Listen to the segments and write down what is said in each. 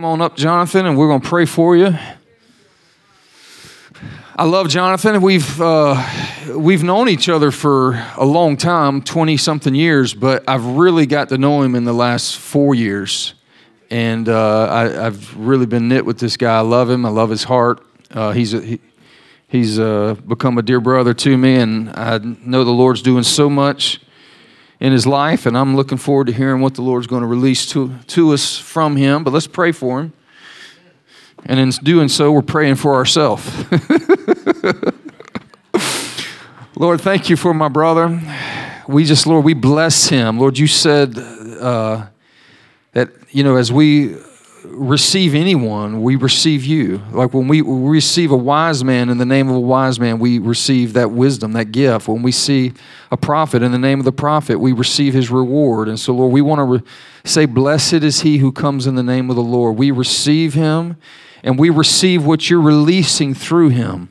Come on up, Jonathan, and we're going to pray for you. I love Jonathan. We've uh, we've known each other for a long time, twenty something years, but I've really got to know him in the last four years, and uh, I, have really been knit with this guy. I love him. I love his heart. Uh, he's a, he, he's uh, become a dear brother to me, and I know the Lord's doing so much in his life, and I'm looking forward to hearing what the Lord's going to release to, to us from him. But let's pray for him. And in doing so, we're praying for ourselves. Lord, thank you for my brother. We just, Lord, we bless him. Lord, you said uh, that, you know, as we receive anyone, we receive you. Like when we, receive a wise man in the name of a wise man, we receive that wisdom, that gift. When we see a prophet in the name of the prophet, we receive his reward. And so, Lord, we want to re- say, Blessed is he who comes in the name of the Lord. We receive him and we receive what you're releasing through him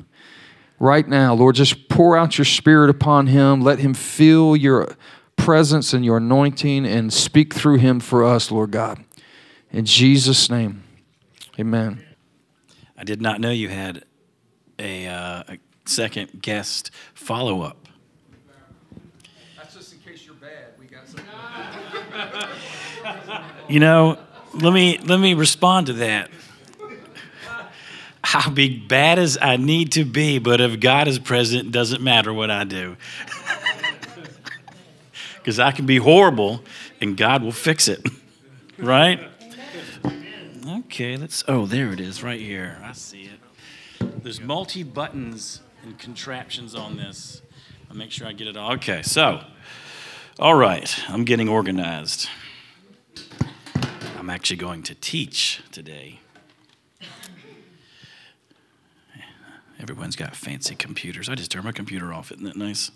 right now. Lord, just pour out your spirit upon him. Let him feel your presence and your anointing and speak through him for us, Lord God. In Jesus' name, amen. I did not know you had a, uh, a second guest follow up. That's just in case you're bad. We got some. you know, let me let me respond to that. I'll be bad as I need to be, but if God is present, it doesn't matter what I do. Because I can be horrible and God will fix it, right? Okay, let's. Oh, there it is, right here. I see it. There's multi buttons and contraptions on this. I'll make sure I get it all. Okay, so, all right, I'm getting organized. I'm actually going to teach today. Everyone's got fancy computers. I just turned my computer off. Isn't that nice?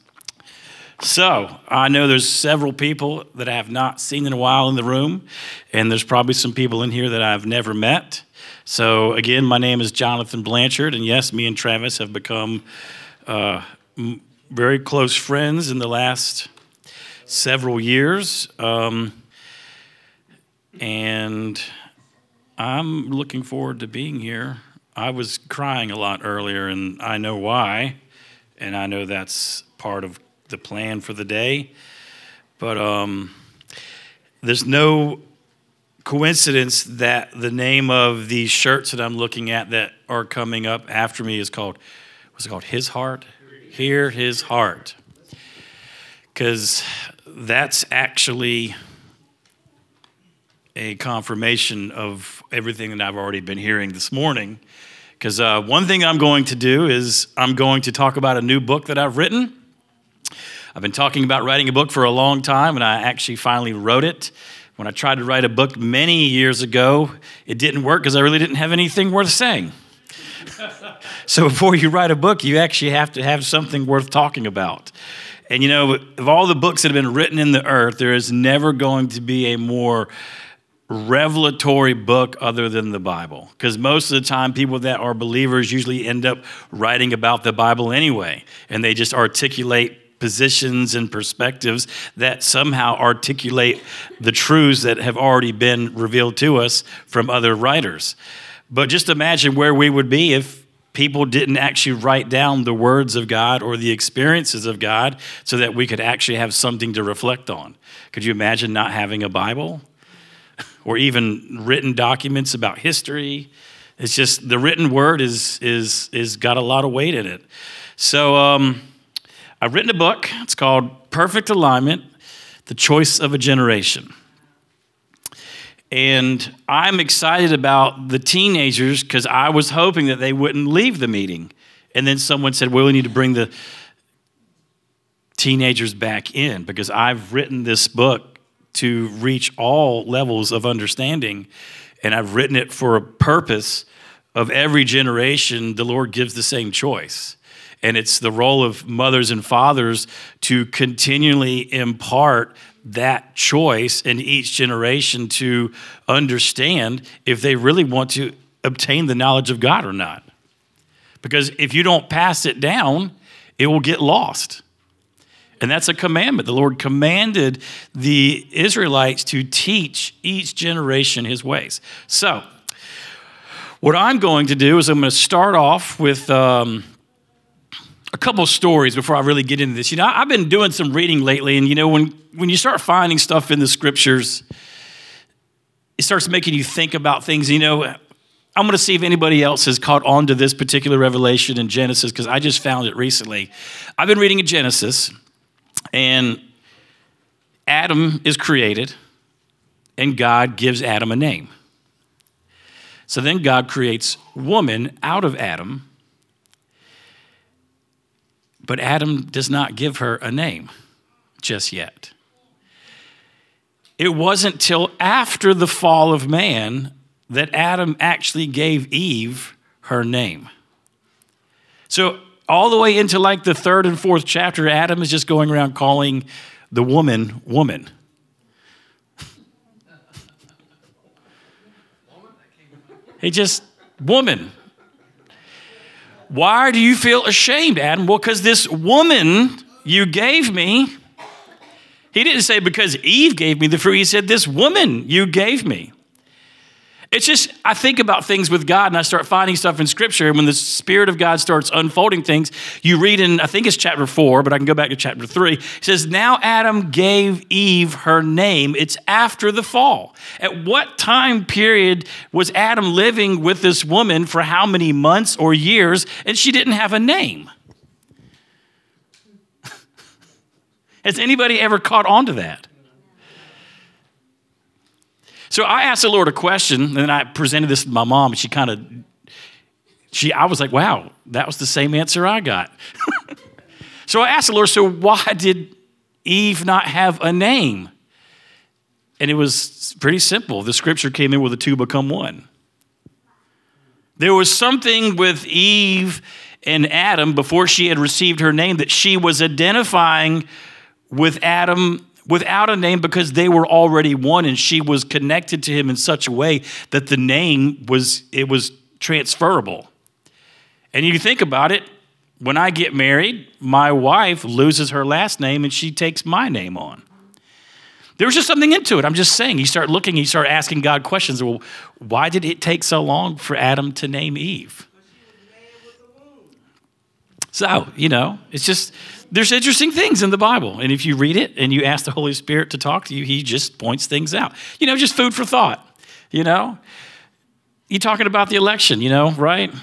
So, I know there's several people that I have not seen in a while in the room, and there's probably some people in here that I've never met. So, again, my name is Jonathan Blanchard, and yes, me and Travis have become uh, very close friends in the last several years. Um, and I'm looking forward to being here. I was crying a lot earlier, and I know why, and I know that's part of the plan for the day. But um, there's no coincidence that the name of these shirts that I'm looking at that are coming up after me is called, what's it called? His Heart? Hear His Heart. Because that's actually a confirmation of everything that I've already been hearing this morning. Because uh, one thing I'm going to do is I'm going to talk about a new book that I've written. I've been talking about writing a book for a long time, and I actually finally wrote it. When I tried to write a book many years ago, it didn't work because I really didn't have anything worth saying. so before you write a book, you actually have to have something worth talking about. And you know, of all the books that have been written in the earth, there is never going to be a more revelatory book other than the Bible. Because most of the time, people that are believers usually end up writing about the Bible anyway, and they just articulate positions and perspectives that somehow articulate the truths that have already been revealed to us from other writers. But just imagine where we would be if people didn't actually write down the words of God or the experiences of God so that we could actually have something to reflect on. Could you imagine not having a Bible? Or even written documents about history. It's just the written word is is is got a lot of weight in it. So um, I've written a book. It's called Perfect Alignment The Choice of a Generation. And I'm excited about the teenagers because I was hoping that they wouldn't leave the meeting. And then someone said, well, we need to bring the teenagers back in because I've written this book to reach all levels of understanding. And I've written it for a purpose of every generation, the Lord gives the same choice. And it's the role of mothers and fathers to continually impart that choice in each generation to understand if they really want to obtain the knowledge of God or not. Because if you don't pass it down, it will get lost. And that's a commandment. The Lord commanded the Israelites to teach each generation his ways. So, What I'm going to do is I'm going to start off with um, a couple stories before I really get into this. You know, I've been doing some reading lately, and you know, when, when you start finding stuff in the scriptures, it starts making you think about things. You know, I'm going to see if anybody else has caught on to this particular revelation in Genesis because I just found it recently. I've been reading in Genesis, and Adam is created, and God gives Adam a name. So then God creates woman out of Adam, but Adam does not give her a name just yet. It wasn't till after the fall of man that Adam actually gave Eve her name. So, all the way into like the third and fourth chapter, Adam is just going around calling the woman woman. He just, woman. Why do you feel ashamed, Adam? Well, because this woman you gave me, he didn't say because Eve gave me the fruit. He said, This woman you gave me. It's just, I think about things with God and I start finding stuff in Scripture. And when the Spirit of God starts unfolding things, you read in, I think it's chapter four, but I can go back to chapter three. It says, Now Adam gave Eve her name. It's after the fall. At what time period was Adam living with this woman for how many months or years and she didn't have a name? Has anybody ever caught on to that? So I asked the Lord a question, and I presented this to my mom, and she kind of, she, I was like, wow, that was the same answer I got. so I asked the Lord, so why did Eve not have a name? And it was pretty simple. The scripture came in where the two become one. There was something with Eve and Adam before she had received her name that she was identifying with Adam without a name because they were already one and she was connected to him in such a way that the name was it was transferable. And you think about it, when I get married, my wife loses her last name and she takes my name on. There was just something into it. I'm just saying. You start looking, you start asking God questions. Well, why did it take so long for Adam to name Eve? So, you know, it's just there's interesting things in the Bible. And if you read it and you ask the Holy Spirit to talk to you, he just points things out. You know, just food for thought, you know? You talking about the election, you know, right?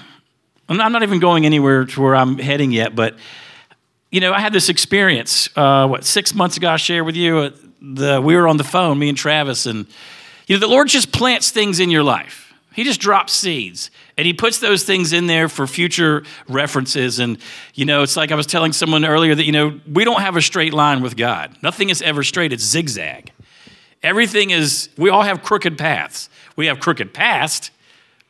I'm not even going anywhere to where I'm heading yet, but you know, I had this experience. Uh, what six months ago? I shared with you. Uh, the we were on the phone, me and Travis, and you know, the Lord just plants things in your life. He just drops seeds and he puts those things in there for future references. And, you know, it's like I was telling someone earlier that, you know, we don't have a straight line with God. Nothing is ever straight, it's zigzag. Everything is, we all have crooked paths. We have crooked past,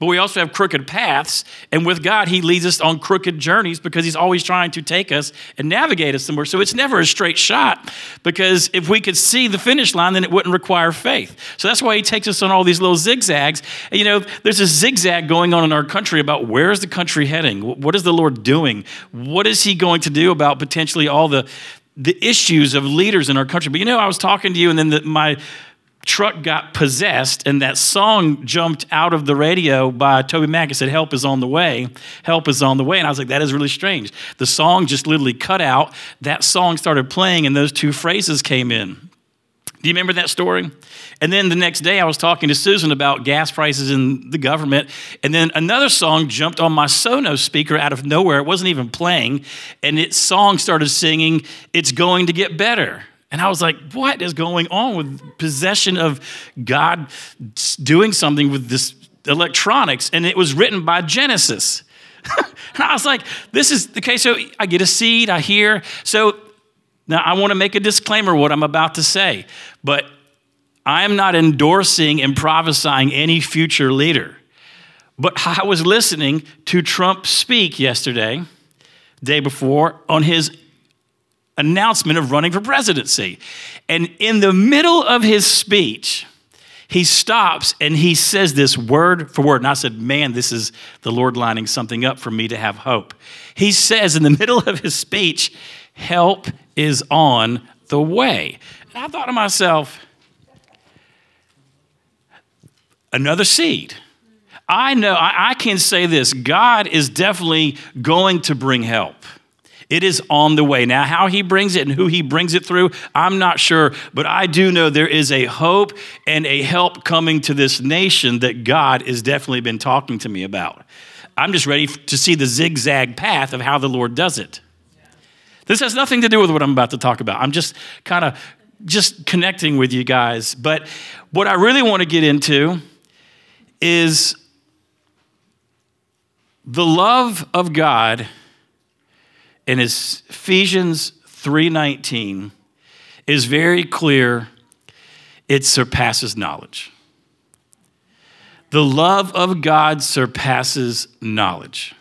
but we also have crooked paths. And with God, He leads us on crooked journeys because He's always trying to take us and navigate us somewhere. So it's never a straight shot because if we could see the finish line, then it wouldn't require faith. So that's why He takes us on all these little zigzags. And, you know, there's a zigzag going on in our country about where is the country heading? What is the Lord doing? What is He going to do about potentially all the the issues of leaders in our country. But you know, I was talking to you, and then the, my truck got possessed and that song jumped out of the radio by TobyMac and said, Help is on the way. Help is on the way. And I was like, That is really strange. The song just literally cut out. That song started playing and those two phrases came in. Do you remember that story? And then the next day, I was talking to Susan about gas prices in the government. And then another song jumped on my Sonos speaker out of nowhere. It wasn't even playing. And its song started singing, It's going to get better. And I was like, what is going on with possession of God doing something with this electronics? And it was written by Genesis. and I was like, this is okay. So I get a seed, I hear. So now I want to make a disclaimer what I'm about to say, but I am not endorsing and prophesying any future leader. But I was listening to Trump speak yesterday, day before, on his announcement of running for presidency. And in the middle of his speech, he stops and he says this word for word. And I said, Man, this is the Lord lining something up for me to have hope. He says in the middle of his speech, Help is on the way. And I thought to myself, Another seed. I know, I, I can say this God is definitely going to bring help. It is on the way. Now, how he brings it and who he brings it through, I'm not sure, but I do know there is a hope and a help coming to this nation that God has definitely been talking to me about. I'm just ready to see the zigzag path of how the Lord does it. This has nothing to do with what I'm about to talk about. I'm just kind of just connecting with you guys. But what I really want to get into is the love of God in Ephesians 3:19 is very clear it surpasses knowledge. The love of God surpasses knowledge.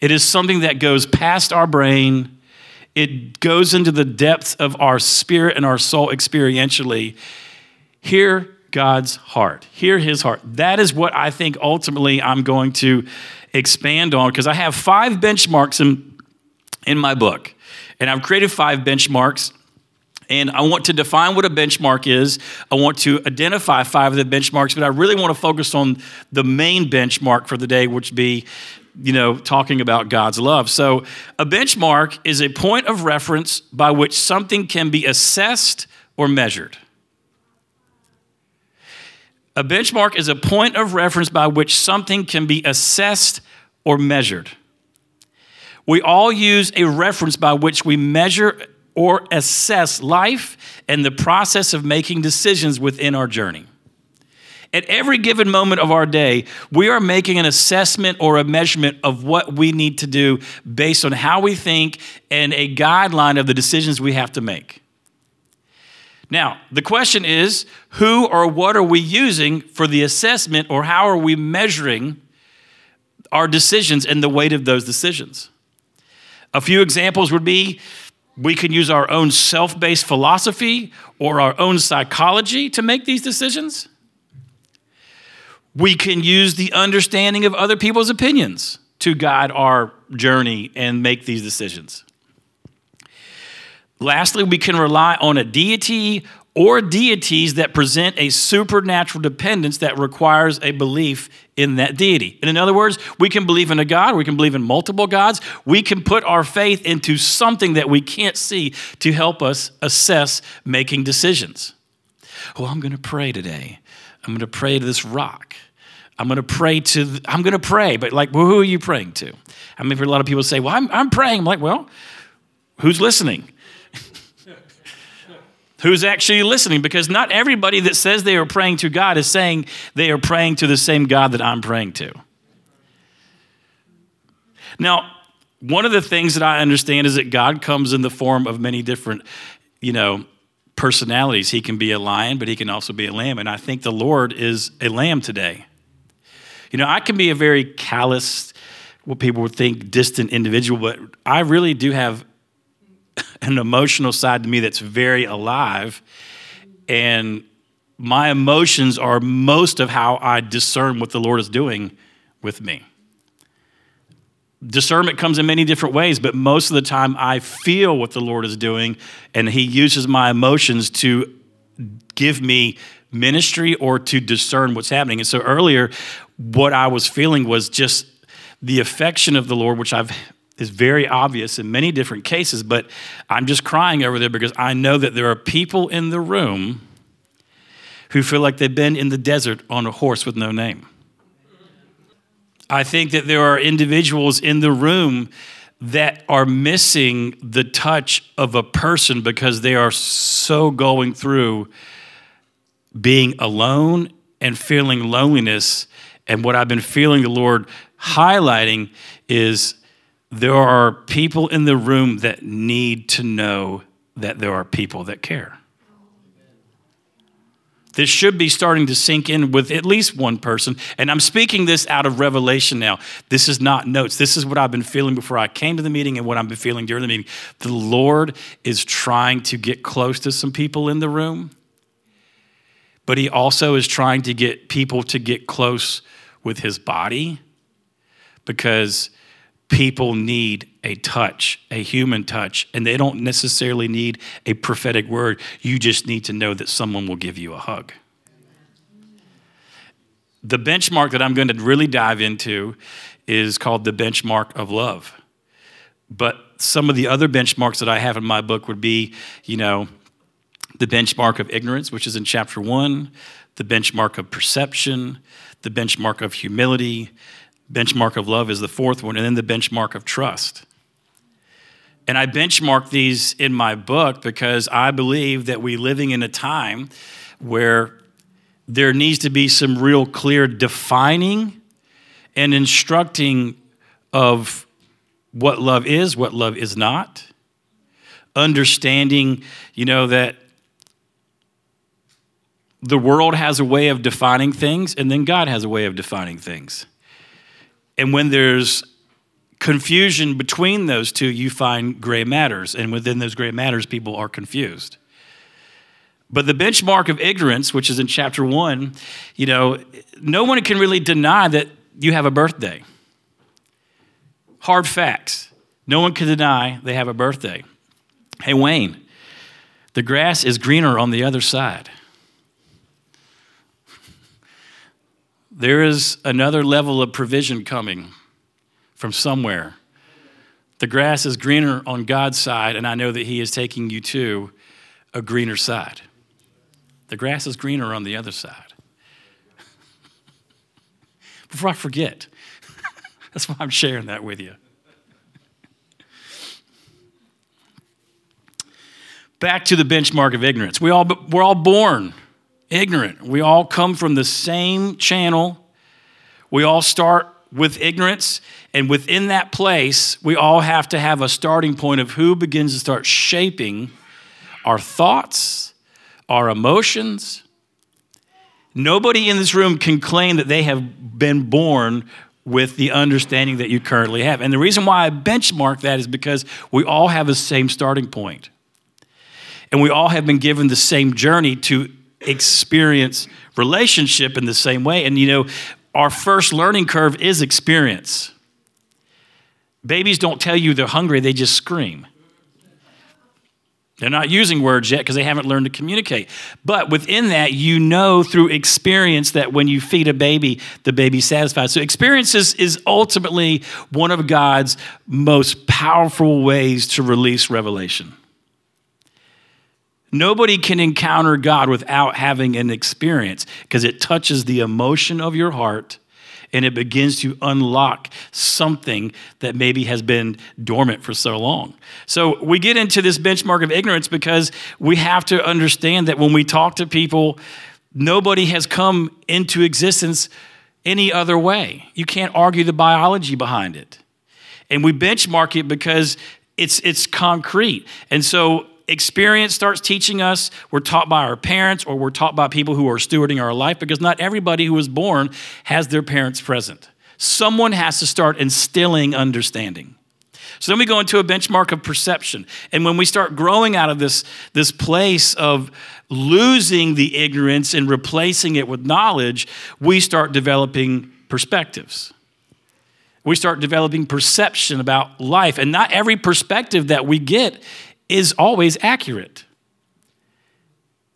It is something that goes past our brain. It goes into the depths of our spirit and our soul experientially. Hear God's heart. Hear his heart. That is what I think ultimately I'm going to expand on because I have five benchmarks in, in my book. And I've created five benchmarks. And I want to define what a benchmark is. I want to identify five of the benchmarks, but I really want to focus on the main benchmark for the day, which be, you know, talking about God's love. So, a benchmark is a point of reference by which something can be assessed or measured. A benchmark is a point of reference by which something can be assessed or measured. We all use a reference by which we measure or assess life and the process of making decisions within our journey. At every given moment of our day, we are making an assessment or a measurement of what we need to do based on how we think and a guideline of the decisions we have to make. Now, the question is who or what are we using for the assessment, or how are we measuring our decisions and the weight of those decisions? A few examples would be we can use our own self based philosophy or our own psychology to make these decisions. We can use the understanding of other people's opinions to guide our journey and make these decisions. Lastly, we can rely on a deity or deities that present a supernatural dependence that requires a belief in that deity. And in other words, we can believe in a God, we can believe in multiple gods, we can put our faith into something that we can't see to help us assess making decisions. Well, I'm going to pray today. I'm going to pray to this rock. I'm going to pray to, I'm going to pray, but like, well, who are you praying to? I mean, for a lot of people say, well, I'm, I'm praying. I'm like, well, who's listening? Who's actually listening because not everybody that says they are praying to God is saying they are praying to the same God that I'm praying to. Now, one of the things that I understand is that God comes in the form of many different, you know, personalities. He can be a lion, but he can also be a lamb. And I think the Lord is a lamb today. You know, I can be a very callous, what people would think distant individual, but I really do have an emotional side to me that's very alive. And my emotions are most of how I discern what the Lord is doing with me. Discernment comes in many different ways, but most of the time I feel what the Lord is doing, and He uses my emotions to give me ministry or to discern what's happening. And so earlier, what I was feeling was just the affection of the Lord, which I've is very obvious in many different cases, but I'm just crying over there because I know that there are people in the room who feel like they've been in the desert on a horse with no name. I think that there are individuals in the room that are missing the touch of a person because they are so going through being alone and feeling loneliness. And what I've been feeling the Lord highlighting is there are people in the room that need to know that there are people that care. This should be starting to sink in with at least one person. And I'm speaking this out of revelation now. This is not notes. This is what I've been feeling before I came to the meeting and what I've been feeling during the meeting. The Lord is trying to get close to some people in the room, but He also is trying to get people to get close with His body because people need a touch, a human touch, and they don't necessarily need a prophetic word. You just need to know that someone will give you a hug. the benchmark that I'm going to really dive into is called the benchmark of love. But some of the other benchmarks that I have in my book would be, you know, the benchmark of ignorance, which is in chapter one, the benchmark of perception, the benchmark of humility, benchmark of love is the fourth one, and then the benchmark of trust. And I benchmark these in my book because I believe that we're living in a time where there needs to be some real clear defining and instructing of what love is, what love is not. Understanding, you know, that the world has a way of defining things, and then God has a way of defining things. And when there's confusion between those two, you find gray matters. And within those gray matters, people are confused. But the benchmark of ignorance, which is in chapter one, you know, no one can really deny that you have a birthday. Hard facts. No one can deny they have a birthday. Hey, Wayne, the grass is greener on the other side. There is another level of provision coming from somewhere. The grass is greener on God's side, and I know that He is taking you to a greener side. The grass is greener on the other side. Before I forget, that's why I'm sharing that with you. Back to the benchmark of ignorance. We all, we're all born ignorant. We all come from the same channel. We all start with ignorance. And within that place, we all have to have a starting point of who begins to start shaping our thoughts, our emotions. Nobody in this room can claim that they have been born with the understanding that you currently have. And the reason why I benchmark that is because we all have the same starting point. And we all have been given the same journey to experience relationship in the same way. And you know, our first learning curve is experience. Babies don't tell you they're hungry, they just scream. They're not using words yet because they haven't learned to communicate. But within that, you know through experience that when you feed a baby, the baby's satisfied. So, experience is, is ultimately one of God's most powerful ways to release revelation. Nobody can encounter God without having an experience because it touches the emotion of your heart and it begins to unlock something that maybe has been dormant for so long. So we get into this benchmark of ignorance because we have to understand that when we talk to people, nobody has come into existence any other way. You can't argue the biology behind it. And we benchmark it because it's it's concrete. And so experience starts teaching us, we're taught by our parents or we're taught by people who are stewarding our life because not everybody who was born has their parents present. Someone has to start instilling understanding. So then we go into a benchmark of perception. And when we start growing out of this, this place of losing the ignorance and replacing it with knowledge, we start developing perspectives. We start developing perception about life. And not every perspective that we get is always accurate.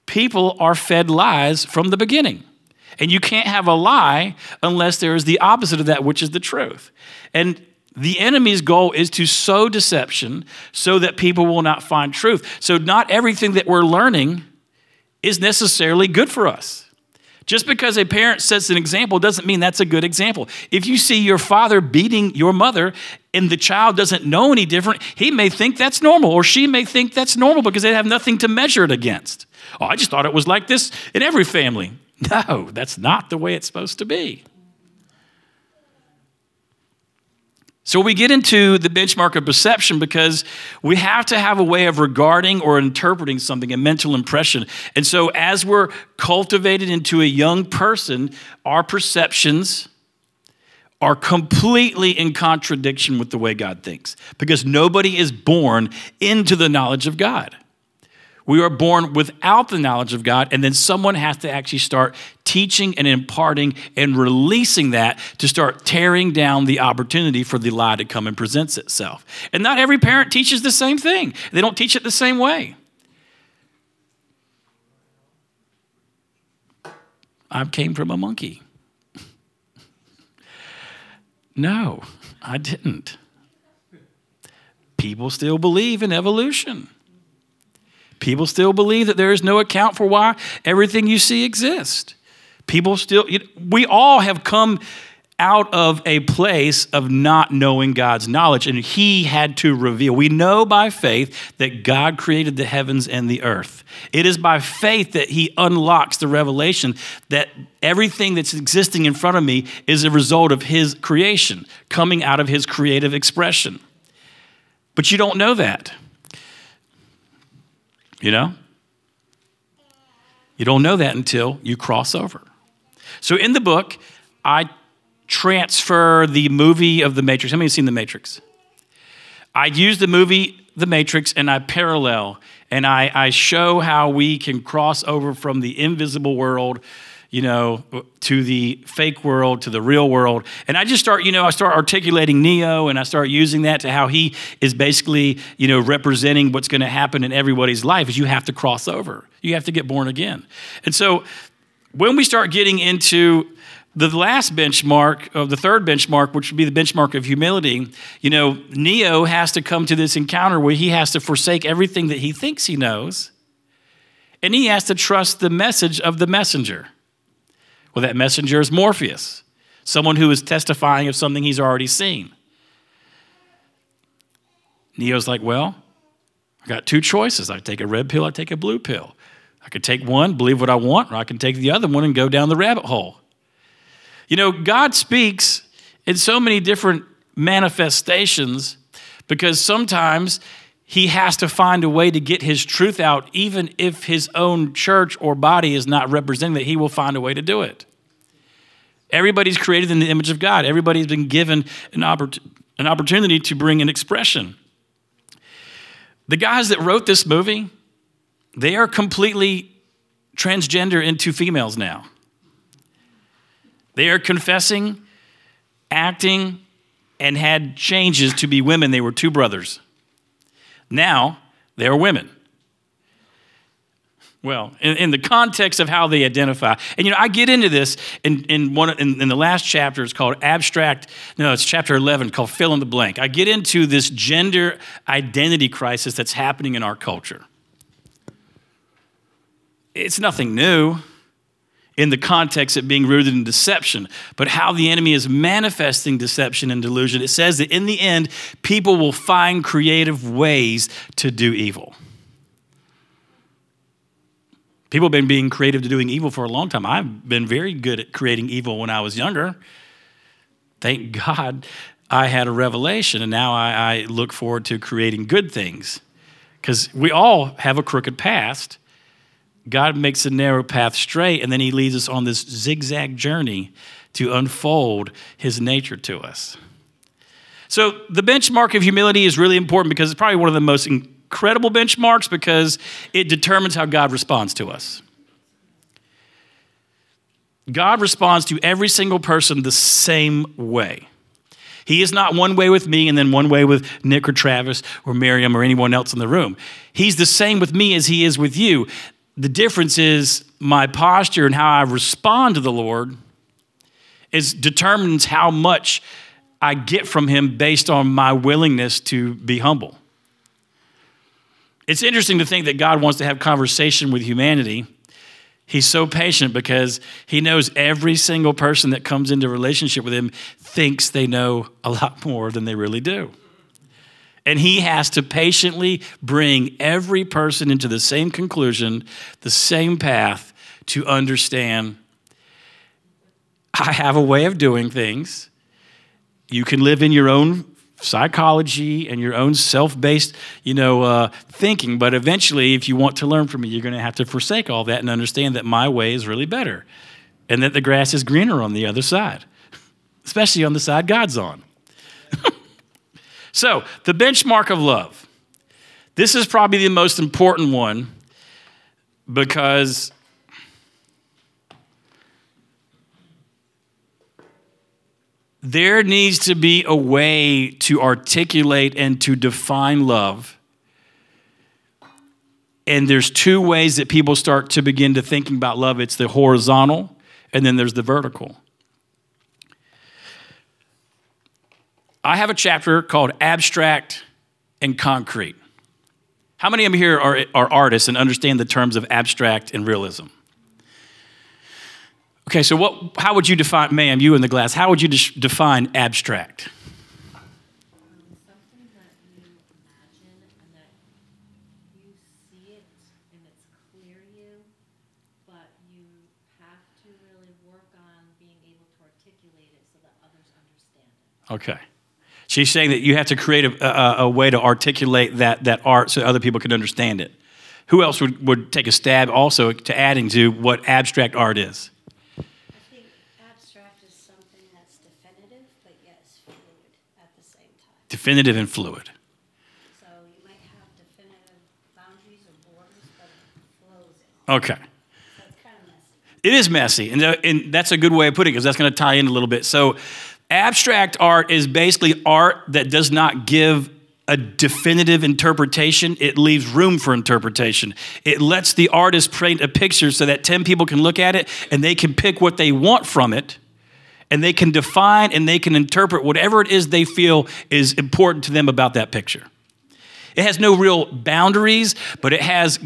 People are fed lies from the beginning. And you can't have a lie unless there is the opposite of that, which is the truth. And the enemy's goal is to sow deception so that people will not find truth. So, not everything that we're learning is necessarily good for us. Just because a parent sets an example doesn't mean that's a good example. If you see your father beating your mother and the child doesn't know any different, he may think that's normal, or she may think that's normal because they have nothing to measure it against. Oh, I just thought it was like this in every family. No, that's not the way it's supposed to be. So we get into the benchmark of perception because we have to have a way of regarding or interpreting something, a mental impression. And so as we're cultivated into a young person, our perceptions are completely in contradiction with the way God thinks because nobody is born into the knowledge of God. We are born without the knowledge of God, and then someone has to actually start teaching and imparting and releasing that to start tearing down the opportunity for the lie to come and presents itself. And not every parent teaches the same thing, they don't teach it the same way. I came from a monkey. No, I didn't. People still believe in evolution. People still believe that there is no account for why everything you see exists. People still, we all have come out of a place of not knowing God's knowledge, and He had to reveal. We know by faith that God created the heavens and the earth. It is by faith that He unlocks the revelation that everything that's existing in front of me is a result of His creation, coming out of His creative expression. But you don't know that. You know? You don't know that until you cross over. So in the book, I transfer the movie of The Matrix. How many have seen The Matrix? I use the movie The Matrix and I parallel and I, I show how we can cross over from the invisible world you know, to the fake world, to the real world. And I just start, you know, I start articulating Neo and I start using that to how he is basically, you know, representing what's going to happen in everybody's life is you have to cross over. You have to get born again. And so when we start getting into the last benchmark of the third benchmark, which would be the benchmark of humility, you know, Neo has to come to this encounter where he has to forsake everything that he thinks he knows, and he has to trust the message of the messenger. Well, that messenger is Morpheus, someone who is testifying of something he's already seen. Neo's like, well, I got two choices. I take a red pill, I take a blue pill. I could take one, believe what I want, or I can take the other one and go down the rabbit hole. You know, God speaks in so many different manifestations because sometimes he has to find a way to get his truth out, even if his own church or body is not representing that, he will find a way to do it. Everybody's created in the image of God, everybody's been given an, oppor- an opportunity to bring an expression. The guys that wrote this movie, they are completely transgender into females now. They are confessing, acting, and had changes to be women. They were two brothers. Now they are women. Well, in, in, the context of how they identify. And you know, I get into this in, in one in, in, the last chapter, it's called abstract, no, it's chapter 11 called fill in the blank. I get into this gender identity crisis that's happening in our culture. It's nothing new in the context of being rooted in deception, but how the enemy is manifesting deception and delusion. It says that in the end, people will find creative ways to do evil. People have been being creative to doing evil for a long time. I've been very good at creating evil when I was younger. Thank God I had a revelation, and now I, I look forward to creating good things. Because we all have a crooked past God makes a narrow path straight, and then He leads us on this zigzag journey to unfold His nature to us. So, the benchmark of humility is really important because it's probably one of the most incredible benchmarks because it determines how God responds to us. God responds to every single person the same way. He is not one way with me and then one way with Nick or Travis or Miriam or anyone else in the room. He's the same with me as he is with you the difference is my posture and how I respond to the Lord is determines how much I get from him based on my willingness to be humble. It's interesting to think that God wants to have conversation with humanity. He's so patient because he knows every single person that comes into relationship with him thinks they know a lot more than they really do. And he has to patiently bring every person into the same conclusion, the same path to understand I have a way of doing things. You can live in your own psychology and your own self-based, you know, uh, thinking. But eventually, if you want to learn from me, you're going to have to forsake all that and understand that my way is really better, and that the grass is greener on the other side, especially on the side God's on. So, the benchmark of love. This is probably the most important one because there needs to be a way to articulate and to define love. And there's two ways that people start to begin to thinking about love it's the horizontal, and then there's the vertical. I have a chapter called Abstract and Concrete. How many of you here are, are artists and understand the terms of abstract and realism? Okay, so what, how would you define, ma'am, you in the glass, how would you de- define abstract? something that you imagine and that you see it and it's clear to you, but you have to really work on being able to articulate it so that others understand it. Okay. She's saying that you have to create a, a, a way to articulate that, that art so other people can understand it. Who else would, would take a stab also to adding to what abstract art is? I think abstract is something that's definitive, but yes, fluid at the same time. Definitive and fluid. So you might have definitive boundaries or borders, but it. Okay. So it's kind of messy. It is messy, and, uh, and that's a good way of putting it because that's going to tie in a little bit. So, abstract art is basically art that does not give a definitive interpretation, it leaves room for interpretation. It lets the artist paint a picture so that 10 people can look at it and they can pick what they want from it. And they can define and they can interpret whatever it is they feel is important to them about that picture. It has no real boundaries, but it has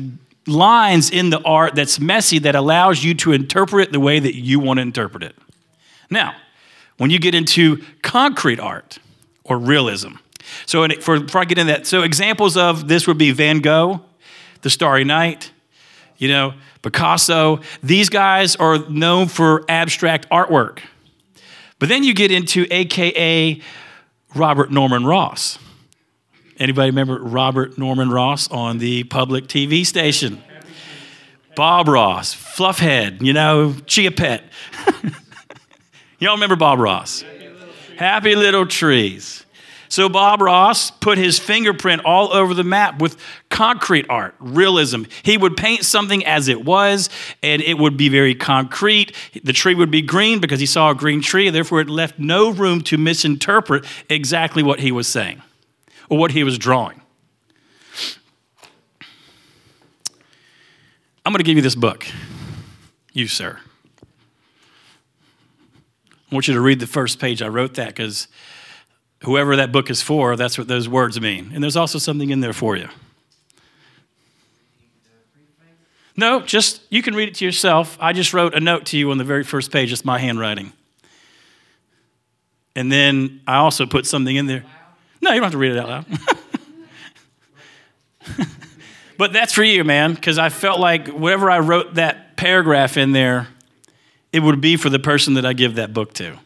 lines in the art that's messy that allows you to interpret it the way that you want to interpret it. Now, when you get into concrete art or realism, so for, before I get into that, so examples of this would be Van Gogh, The Starry Night, you know, Picasso. These guys are known for abstract artwork. But then you get into AKA Robert Norman Ross. Anybody remember Robert Norman Ross on the public TV station? Bob Ross, Fluffhead, you know, Chia Pet. Y'all remember Bob Ross? Happy Little Trees. So Bob Ross put his fingerprint all over the map with concrete art, realism. He would paint something as it was, and it would be very concrete. The tree would be green because he saw a green tree, therefore, it left no room to misinterpret exactly what he was saying or what he was drawing. I'm going to give you this book. You, sir. I want you to read the first page. I wrote that because whoever that book is for, that's what those words mean. And there's also something in there for you. No, just you can read it to yourself. I just wrote a note to you on the very first page. It's my handwriting. And then I also put something in there. No, you don't have to read it out loud. but that's for you, man, because I felt like whatever I wrote that paragraph in there, it would be for the person that I give that book to.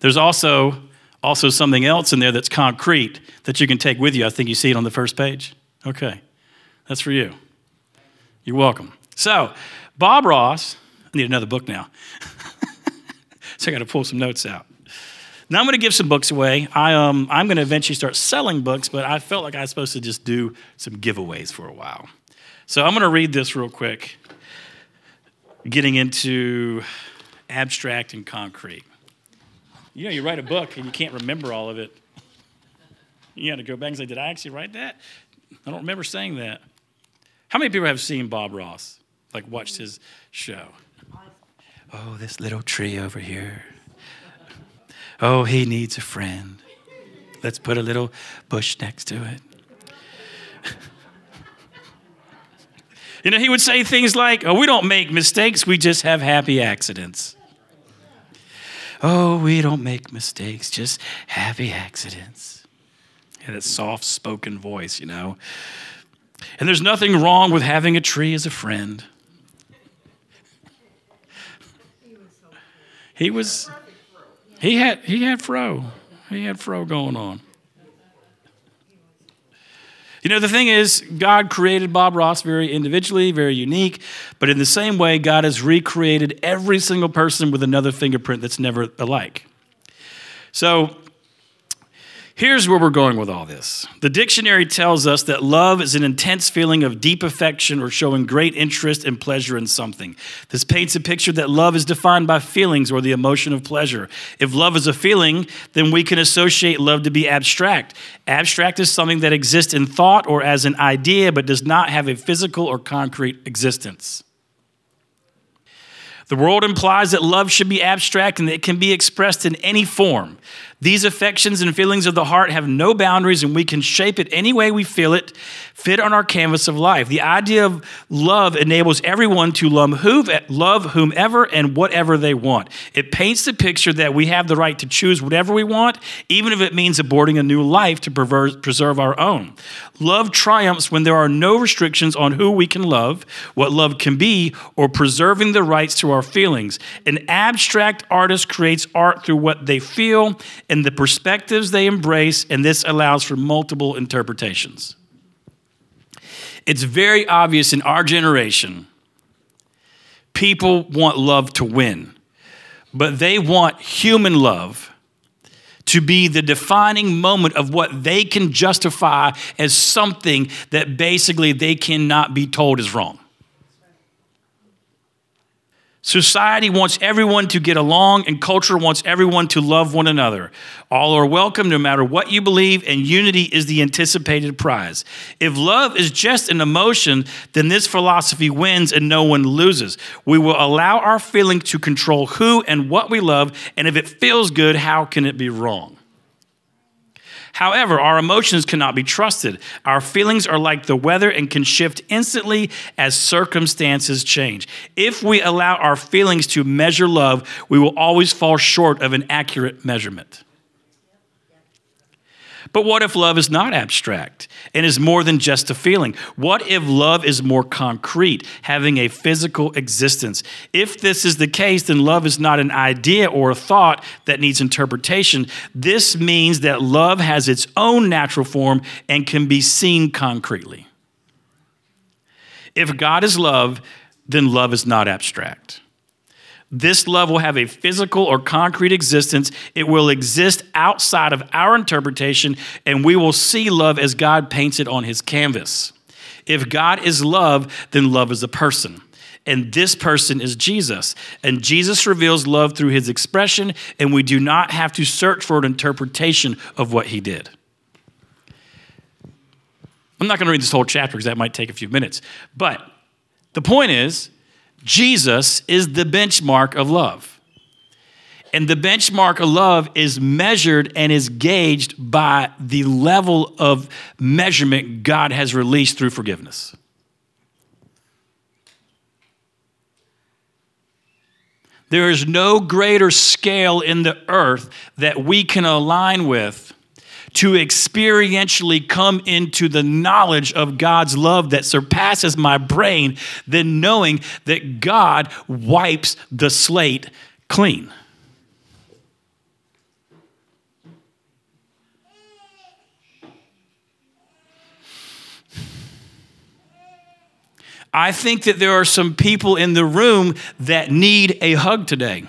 There's also also something else in there that's concrete that you can take with you. I think you see it on the first page. Okay, that's for you. You're welcome. So, Bob Ross, I need another book now. so, I got to pull some notes out. Now, I'm going to give some books away. I, um, I'm going to eventually start selling books, but I felt like I was supposed to just do some giveaways for a while. So, I'm going to read this real quick, getting into abstract and concrete. You know, you write a book and you can't remember all of it. You got to go back and say, Did I actually write that? I don't remember saying that. How many people have seen Bob Ross? Like, watched his show? Oh, this little tree over here. Oh, he needs a friend. Let's put a little bush next to it. you know, he would say things like, Oh, we don't make mistakes, we just have happy accidents. Oh, we don't make mistakes, just happy accidents. And that soft spoken voice, you know. And there's nothing wrong with having a tree as a friend. He was, he had, he had fro. He had fro going on. You know, the thing is, God created Bob Ross very individually, very unique, but in the same way, God has recreated every single person with another fingerprint that's never alike. So, Here's where we're going with all this. The dictionary tells us that love is an intense feeling of deep affection or showing great interest and pleasure in something. This paints a picture that love is defined by feelings or the emotion of pleasure. If love is a feeling, then we can associate love to be abstract. Abstract is something that exists in thought or as an idea but does not have a physical or concrete existence. The world implies that love should be abstract and that it can be expressed in any form. These affections and feelings of the heart have no boundaries, and we can shape it any way we feel it, fit on our canvas of life. The idea of love enables everyone to love whomever and whatever they want. It paints the picture that we have the right to choose whatever we want, even if it means aborting a new life to preserve our own. Love triumphs when there are no restrictions on who we can love, what love can be, or preserving the rights to our feelings. An abstract artist creates art through what they feel and the perspectives they embrace, and this allows for multiple interpretations. It's very obvious in our generation, people want love to win, but they want human love to be the defining moment of what they can justify as something that basically they cannot be told is wrong. Society wants everyone to get along, and culture wants everyone to love one another. All are welcome no matter what you believe, and unity is the anticipated prize. If love is just an emotion, then this philosophy wins and no one loses. We will allow our feeling to control who and what we love, and if it feels good, how can it be wrong? However, our emotions cannot be trusted. Our feelings are like the weather and can shift instantly as circumstances change. If we allow our feelings to measure love, we will always fall short of an accurate measurement. But what if love is not abstract and is more than just a feeling? What if love is more concrete, having a physical existence? If this is the case, then love is not an idea or a thought that needs interpretation. This means that love has its own natural form and can be seen concretely. If God is love, then love is not abstract. This love will have a physical or concrete existence. It will exist outside of our interpretation, and we will see love as God paints it on his canvas. If God is love, then love is a person. And this person is Jesus. And Jesus reveals love through his expression, and we do not have to search for an interpretation of what he did. I'm not going to read this whole chapter because that might take a few minutes. But the point is, Jesus is the benchmark of love. And the benchmark of love is measured and is gauged by the level of measurement God has released through forgiveness. There is no greater scale in the earth that we can align with to experientially come into the knowledge of God's love that surpasses my brain than knowing that God wipes the slate clean. I think that there are some people in the room that need a hug today.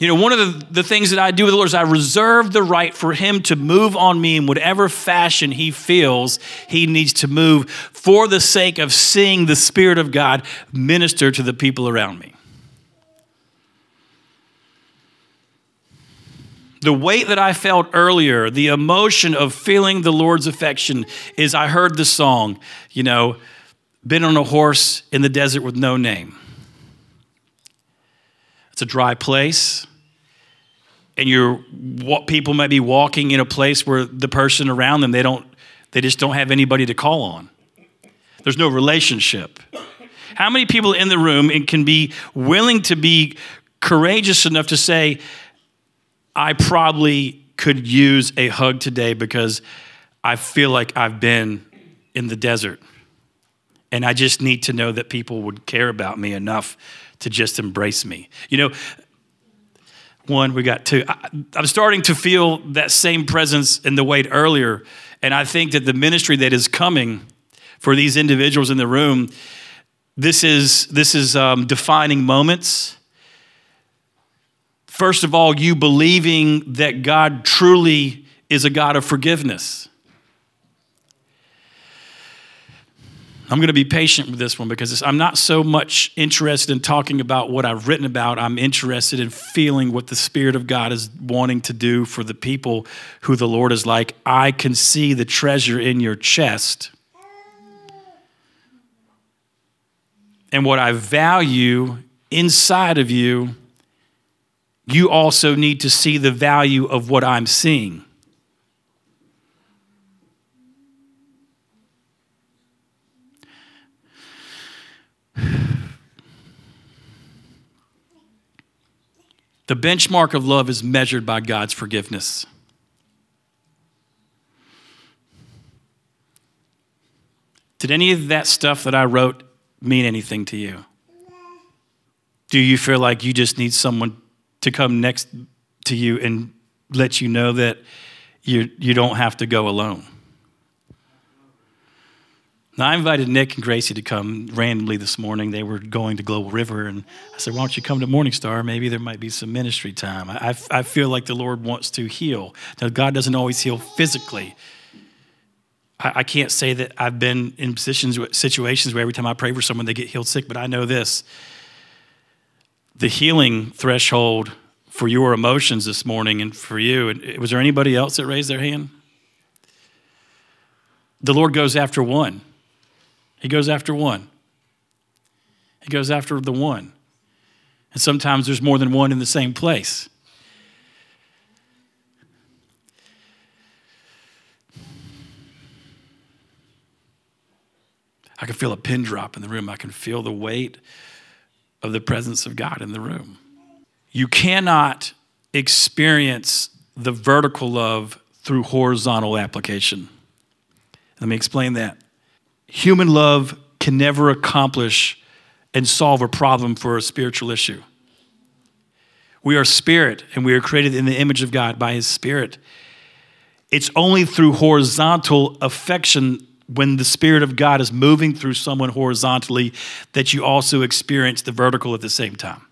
You know, one of the, the things that I do with the Lord is I reserve the right for Him to move on me in whatever fashion He feels He needs to move for the sake of seeing the Spirit of God minister to the people around me. The weight that I felt earlier, the emotion of feeling the Lord's affection, is I heard the song, you know, been on a horse in the desert with no name. It's a dry place and you're what people might be walking in a place where the person around them they don't they just don't have anybody to call on. There's no relationship. How many people in the room can be willing to be courageous enough to say i probably could use a hug today because i feel like i've been in the desert. And i just need to know that people would care about me enough to just embrace me. You know one, we got two. I, am starting to feel that same presence in the weight earlier. And I think that the ministry that is coming for these individuals in the room, this is, this is um, defining moments. First of all, you believing that God truly is a God of forgiveness. I'm going to be patient with this one because I'm not so much interested in talking about what I've written about. I'm interested in feeling what the Spirit of God is wanting to do for the people who the Lord is like, I can see the treasure in your chest. and what I value inside of you, you also need to see the value of what I'm seeing. The benchmark of love is measured by God's forgiveness. Did any of that stuff that I wrote mean anything to you? Do you feel like you just need someone to come next to you and let you know that you, you don't have to go alone? Now, I invited Nick and Gracie to come randomly this morning. They were going to Global River, and I said, Why don't you come to Morning Star? Maybe there might be some ministry time. I, I feel like the Lord wants to heal. Now, God doesn't always heal physically. I, I can't say that I've been in positions, situations where every time I pray for someone, they get healed sick, but I know this the healing threshold for your emotions this morning and for you. And eh, was there anybody else that raised their hand? The Lord goes after one. He goes after one. He goes after the one. And sometimes there's more than one in the same place. I can feel a pin drop in the room. I can feel the weight of the presence of God in the room. You cannot experience the vertical love through horizontal application. Let me explain that. Human love can never accomplish and solve a problem for a spiritual issue. We are spirit and we are created in the image of God by his spirit. It's only through horizontal affection when the Spirit of God is moving through someone horizontally, that you also experience the vertical at the same time.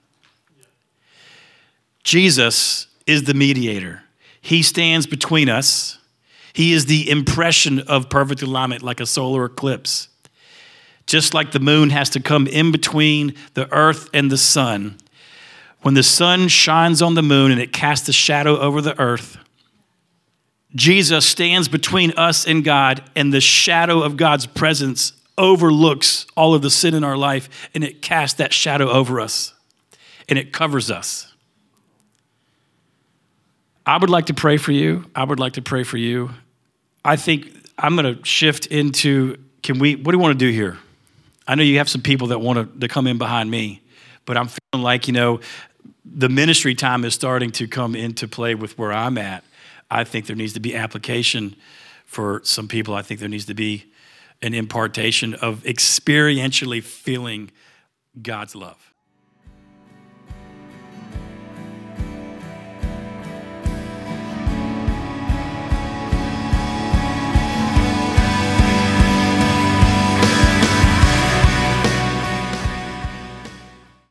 Jesus is the mediator, He stands between us. He is the impression of perfect alignment, like a solar eclipse. Just like the moon has to come in between the earth and the sun. When the sun shines on the moon and it casts a shadow over the earth, Jesus stands between us and God, and the shadow of God's presence overlooks all of the sin in our life, and it casts that shadow over us, and it covers us. I would like to pray for you. I would like to pray for you. I think I'm going to shift into can we, what do you want to do here? I know you have some people that want to, to come in behind me, but I'm feeling like, you know, the ministry time is starting to come into play with where I'm at. I think there needs to be application for some people. I think there needs to be an impartation of experientially feeling God's love.